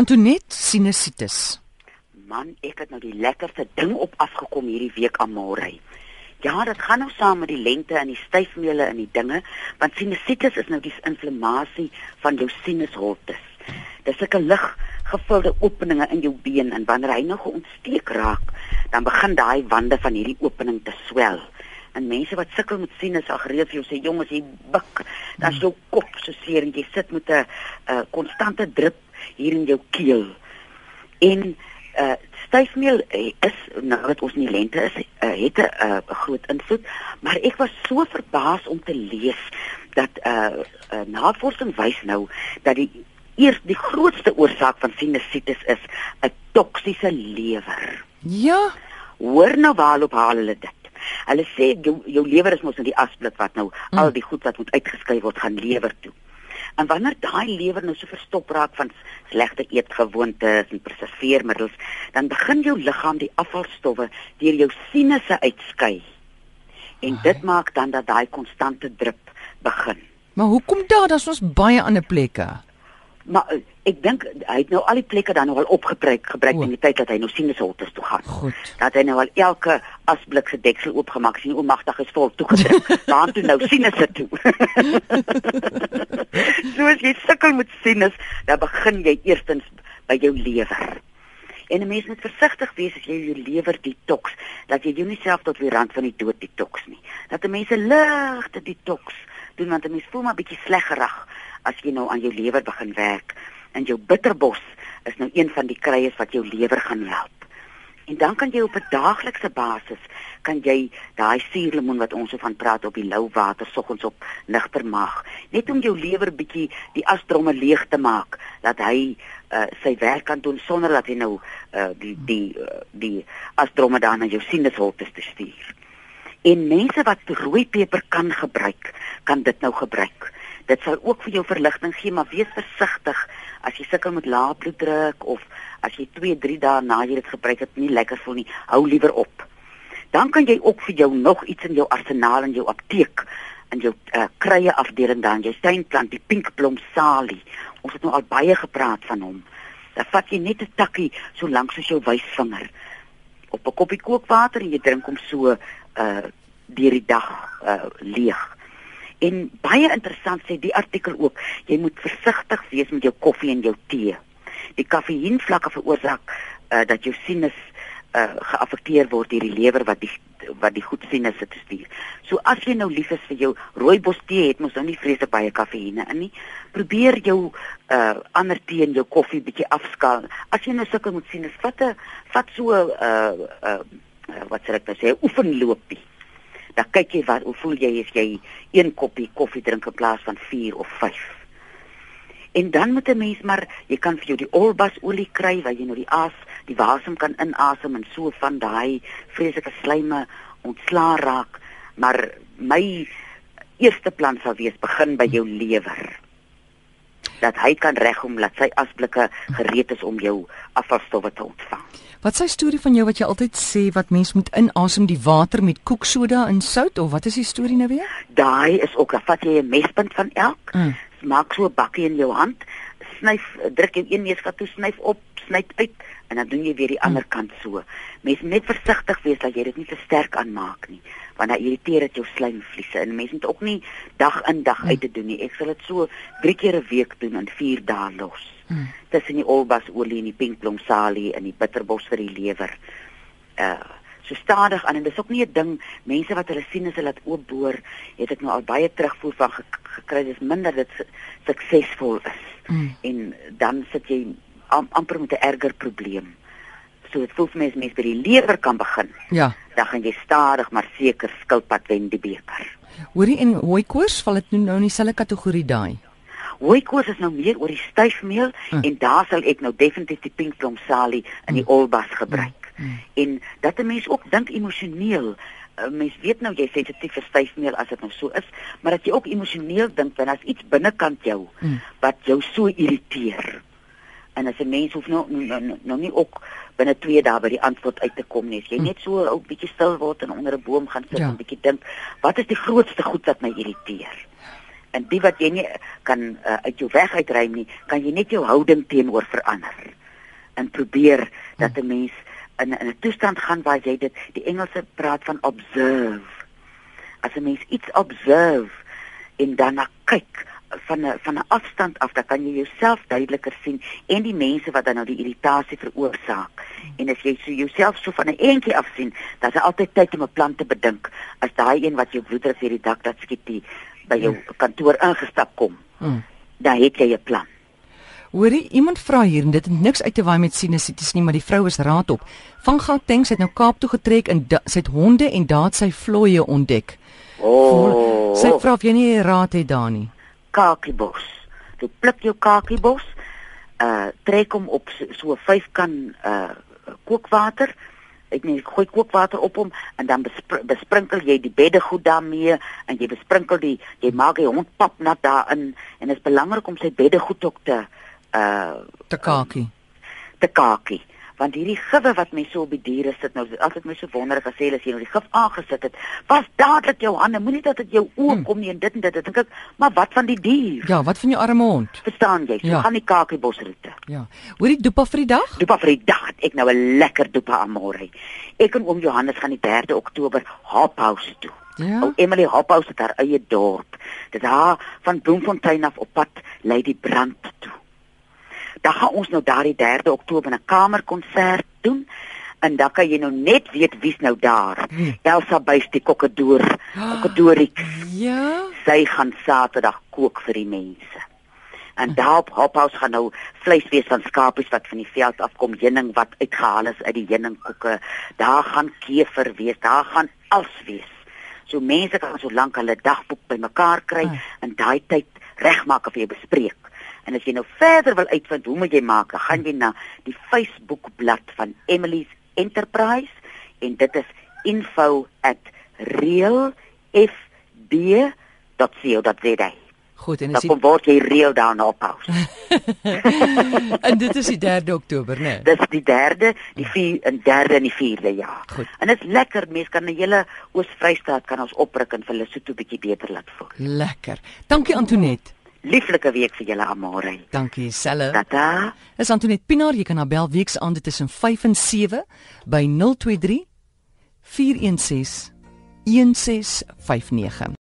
Antonet sinusitis. Man, ek het nou die lekkerste ding op afgekom hierdie week aan Maurey. Ja, dit gaan nou saam met die lente en die styfmeele en die dinge, want sinusitis is nou die inflammasie van jou sinusholtes. Dis 'n lig gevulde openinge in jou been en wanneer hy nou geontsteek raak, dan begin daai wande van hierdie opening te swel. En mense wat sukkel met sinus al gereeld vir jou sê jongens, jy buk, dan is jou kop so seer en jy sit met 'n konstante druk hier in jou keel. En uh styfmeel eh, is nou wat ons in die lente is, uh, het 'n uh, groot invloed, maar ek was so verbaas om te lees dat uh, uh navorsing wys nou dat die eers die grootste oorsaak van sinusitis is 'n toksiese lewer. Ja, Hoor nou waar op haal hulle dit. Hulle sê jou, jou lewer is mos in die asblik wat nou mm. al die goed wat moet uitgeskei word gaan lewer toe. En wanneer daai lewer nou so verstop raak van slegte eetgewoontes en preserveermiddels, dan begin jou liggaam die afvalstowwe deur jou sinusse uitskei. En Ai. dit maak dan dat daai konstante drup begin. maar hoekom daar? Daar's ons baie ander plekke. Maar uh, ek dink hy het nou al die plekke dan nou al opgebruik gebruik O. in die tyd dat hy nou sinusholtes toe gaan. Goed. Dat hy nou al elke asblik se deksel oopgemaak sien o magtig is vol toegedruk. Daar toe nou sinusse toe. so as jy sukkel met sinus, dan begin jy eerstens by jou lewer. En 'n mens moet versigtig wees as jy jou lewer detox, dat jy jou nie self tot die rand van die dood detox nie. Dat 'n mens 'n ligte detox doen want 'n mens voel maar bietjie sleggerig as jy nou aan jou lewer begin werk. En jou bitterbos is nou een van die kruies wat jou lewer gaan help. En dan kan jy op 'n daaglikse basis kan jy daai suurlemoen wat ons so van praat op die lou water soggens op nigter maag, net om jou lewer bietjie die asdromme leeg te maak dat hy uh, sy werk kan doen sonder dat hy nou uh, die die uh, die asdromme dan na jou sinusholtes te stuur. En mense wat rooi peper kan gebruik, kan dit nou gebruik. Dit sal ook vir jou verligting gee, maar wees versigtig as jy sukkel met lae bloeddruk of as jy 2, 3 dae na jy dit gebruik het nie lekker voel nie, hou liewer op. Dan kan jy ook vir jou nog iets in jou arsenaal in jou apteek in jou uh, krye afdeling dan jou tuinplant die pinkblom salie. Ons het nou al baie gepraat van hom. Dan vat jy net 'n takkie so lank soos jou wysvinger op 'n koppie kookwater en jy drink hom so uh deur die dag uh leeg. En baie interessant sê die artikel ook, jy moet versigtig wees met jou koffie en jou tee. Die kafeïnvlakke veroorsaak uh dat jou sinus uh geaffekteer word deur die lewer wat die wat die goed sinusse te stuur. So as jy nou lief is vir jou rooibos tee het mos nou nie vreeslik baie kafeïne in nie. Probeer jou uh ander tee en jou koffie bietjie afskaal. As jy nou sukkel met sinus, vat 'n vat so 'n uh uh wat sê ek nou sê oefenloopie. Dan kyk jy wat hoe voel jy as jy een koppie koffie drink in plaas van 4 of 5. En dan moet 'n mens maar jy kan vir jou die olbasolie kry waar jy nou die as, die wasem kan inasem en so van daai vreeslike slyme ontslaa raak. Maar my eerste plan sal wees begin by jou lewer. Dat hy kan regkom dat sy asblikke gereed is om jou afvalstowwe te ontvang. Wat is die storie van jou wat jy altyd sê wat mens moet inasem die water met koeksoda en sout of wat is die storie nou weer? Daai is ook, dan vat jy 'n mespunt van elk, Mm. maak so 'n bakkie in jou hand, snyf, druk jou een neusgat toe, snyf op, snyp uit en dan doen jy weer die ander kant so. Mens moet net versigtig wees dat jy dit nie te sterk aanmaak nie, want dan irriteer dit jou slijmvliese en mens moet ook nie dag in dag uit te doen nie. Ek sal dit so 3 keer 'n week doen en 4 dae los. Mm. Tussen die olbasolie en die pinkblomsalie en die bitterbos vir die lewer. Uh so stadig aan en dis ook nie 'n ding mense wat hulle sien as hulle dit oopboor het ek nou al baie terugvoer van ge gekry dis minder dit su suksesvol is Mm. en dan sit jy am, amper met 'n erger probleem so dit voel vir my as mens by die lewer kan begin Ja. dan gaan jy stadig maar seker skilpad wen die beker Hoorie en hooikoors val dit nou nou in dieselfde kategorie daai. Hooikoors is nou meer oor die styfmeel Mm. en daar sal ek nou definitief die pinkblomsalie in die olbas gebruik. Mm. En dat 'n mens ook dink emosioneel. Mens weet nou jy is sensitief vir styfmeel as dit nou so is, maar dat jy ook emosioneel dink want daar's iets binnekant jou Mm. wat jou so irriteer. En as 'n mens hoef nou nou, nou, nou nie ook binne 2 dae by die antwoord uit te kom nie. As jy Mm. net so 'n ou bietjie stil word en onder 'n boom gaan sit Ja. en bietjie dink, wat is die grootste goed wat my irriteer? en die wat jy nie kan uh, uit jou weg uitruim nie, kan jy net jou houding teenoor verander. en probeer dat 'n mens in 'n toestand gaan waar jy dit die Engelse praat van observe. As 'n mens iets observe en dan na kyk van 'n van 'n afstand af, dan kan jy jouself duideliker sien en die mense wat dan nou die irritasie veroorsaak. En as jy so jouself so van 'n eentjie af sien, dan is daar altyd tyd om 'n plan te bedink. As daai een wat jou bloeddruk vir die dak dat skiet die by jou Ja. kantoor ingestap kom, Mm. dan het jy 'n plan. Hoorie, iemand vra hier en dit het niks uit te waai met sinusitis nie, maar die vrou is raad op. Van Gauteng het nou Kaap toe getrek en sy het honde en daar sy vlooie ontdek. Oh, Sy vra of jy nie raad het daar nie. Kakiebos. Jy pluk jou kakiebos, uh trek hom op so, so 'n 5 kan uh kookwater. Ek net gooi kookwater op hom en dan bespr besprinkel jy die beddegoed daarmee en jy besprinkel die jy maak die hond pap nat daarin en dit is belangrik om sy beddegoed ook te uh Te kakie. te kakie want hierdie gewe wat mense so op die diere sit nou altyd my so wonderlik as jy as jy nou die gif aangesit het was dadelik jou hande moenie dat dit jou oë Hmm. kom nie en dit en dit dan dink ek maar wat van die dier Ja, wat van jou arme hond? verstaan jy so Ja. gaan die kakiebosroete Ja. Hoorie, dopa vir die dag? Dopa vir die dag ek nou 'n lekker dopa aan môre. Ek en oom Johannes gaan die 3de Oktober Hophouse toe. Ja. Ou Emily Hophouse het haar eie dorp. Dit daar van Bloemfontein af op pad lei die brand. Dan gaan ons nou daardie 3de Oktober 'n kamerkonsert doen en dan kan jy nou net weet wie's nou daar. Wie? Elsa Buys die kokkedoor, kokkedoorik. Ja. Sy gaan Saterdag kook vir die mense. En daarop Hophouse gaan nou vleis wees van skapies wat van die veld afkom, heuning wat uitgehaal is uit die heuningkoeke. Daar gaan kever wees, daar gaan als wees. So mense kan so lank hulle dagboek bymekaar kry Ah. en daai tyd regmaak of jy bespreek. En as jy nou verder wil uitvind hoe moet jy maak, dan gaan jy na die Facebookblad van Emily's Enterprise en dit is info@realfb.co.za. Goed, en Dan kom word jy reël daar na Hophouse. en dit is die 3de Oktober, né? Nee? Dis die 3de, die 4 en 3de en die 4de jaar. Goed. En dit is lekker, mense kan 'n hele Oos-Vrystaat kan ons opruk en vir Lesotho bietjie beter laat voel. Lekker. Dankie Antoinette. Lieflike week vir julle almal. Dankie Selle. Tata. Is Antoinette Pinaar, jy kan haar bel weeks aan dit tussen 5 en 7 by 023 416 1659.